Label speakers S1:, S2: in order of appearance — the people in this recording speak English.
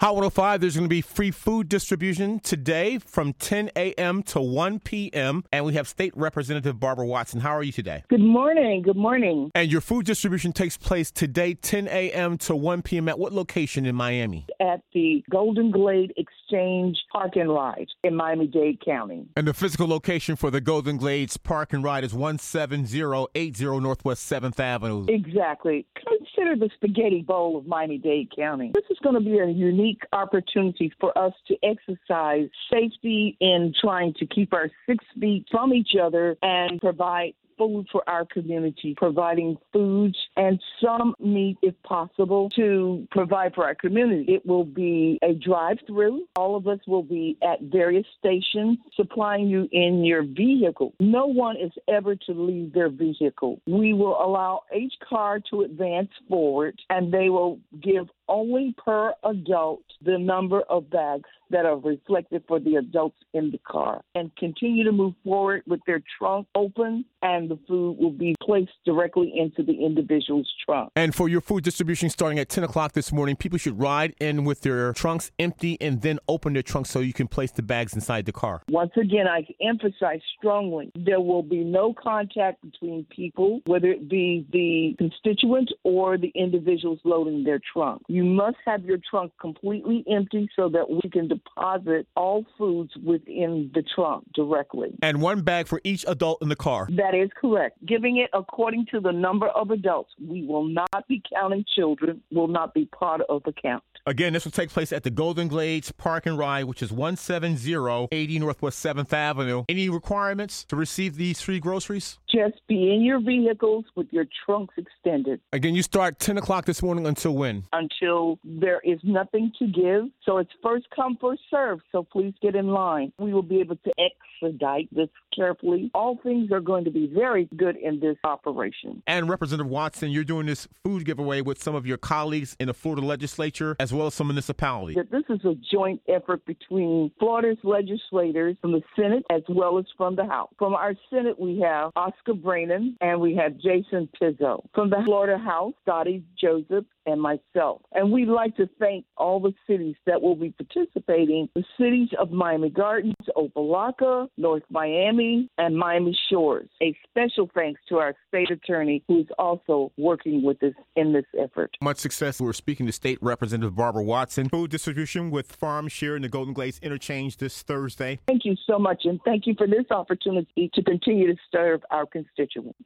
S1: Hot 105, there's going to be free food distribution today from 10 a.m. to 1 p.m. And we have State Representative Barbara Watson. How are you today?
S2: Good morning. Good morning.
S1: And your food distribution takes place today, 10 a.m. to 1 p.m. At what location in Miami?
S2: At the Golden Glade Exchange Park and Ride in Miami Dade County.
S1: And the physical location for the Golden Glades Park and Ride is 17080 Northwest 7th Avenue.
S2: Exactly. Consider the spaghetti bowl of Miami Dade County. This is going to be a unique opportunity for us to exercise safety in trying to keep our six feet from each other and provide food for our community, providing foods and some meat if possible to provide for our community. It will be a drive through. All of us will be at various stations supplying you in your vehicle. No one is ever to leave their vehicle. We will allow each car to advance forward and they will give only per adult the number of bags that are reflected for the adults in the car and continue to move forward with their trunk open and the food will be placed directly into the individual's trunk.
S1: And for your food distribution starting at 10 o'clock this morning, people should ride in with their trunks empty and then open their trunks so you can place the bags inside the car.
S2: Once again, I emphasize strongly there will be no contact between people, whether it be the constituent or the individuals loading their trunk. You must have your trunk completely empty so that we can deposit all foods within the trunk directly.
S1: And one bag for each adult in the car.
S2: That is correct. Giving it according to the number of adults. We will not be counting children, will not be part of the count.
S1: Again, this will take place at the Golden Glades Park and Ride, which is 17080 Northwest 7th Avenue. Any requirements to receive these free groceries?
S2: Just be in your vehicles with your trunks extended.
S1: Again, you start 10 o'clock this morning until when?
S2: Until there is nothing to give. So it's first come, first serve. So please get in line. We will be able to expedite this carefully. All things are going to be very good in this operation.
S1: And Representative Watson, you're doing this food giveaway with some of your colleagues in the Florida legislature as well as some municipalities.
S2: This is a joint effort between Florida's legislators from the Senate as well as from the House. From our Senate, we have Oscar Braynon and we have Jason Pizzo. From the Florida House, Dotie Joseph and myself. And we'd like to thank all the cities that will be participating the cities of Miami Gardens, Opa-locka, North Miami, and Miami Shores. A special thanks to our state attorney who is also working with us in this effort.
S1: Much success. We're speaking to State Representative Barbara Watson. Food distribution with Farm Share in the Golden Glades Interchange this Thursday.
S2: Thank you so much, and thank you for this opportunity to continue to serve our constituents.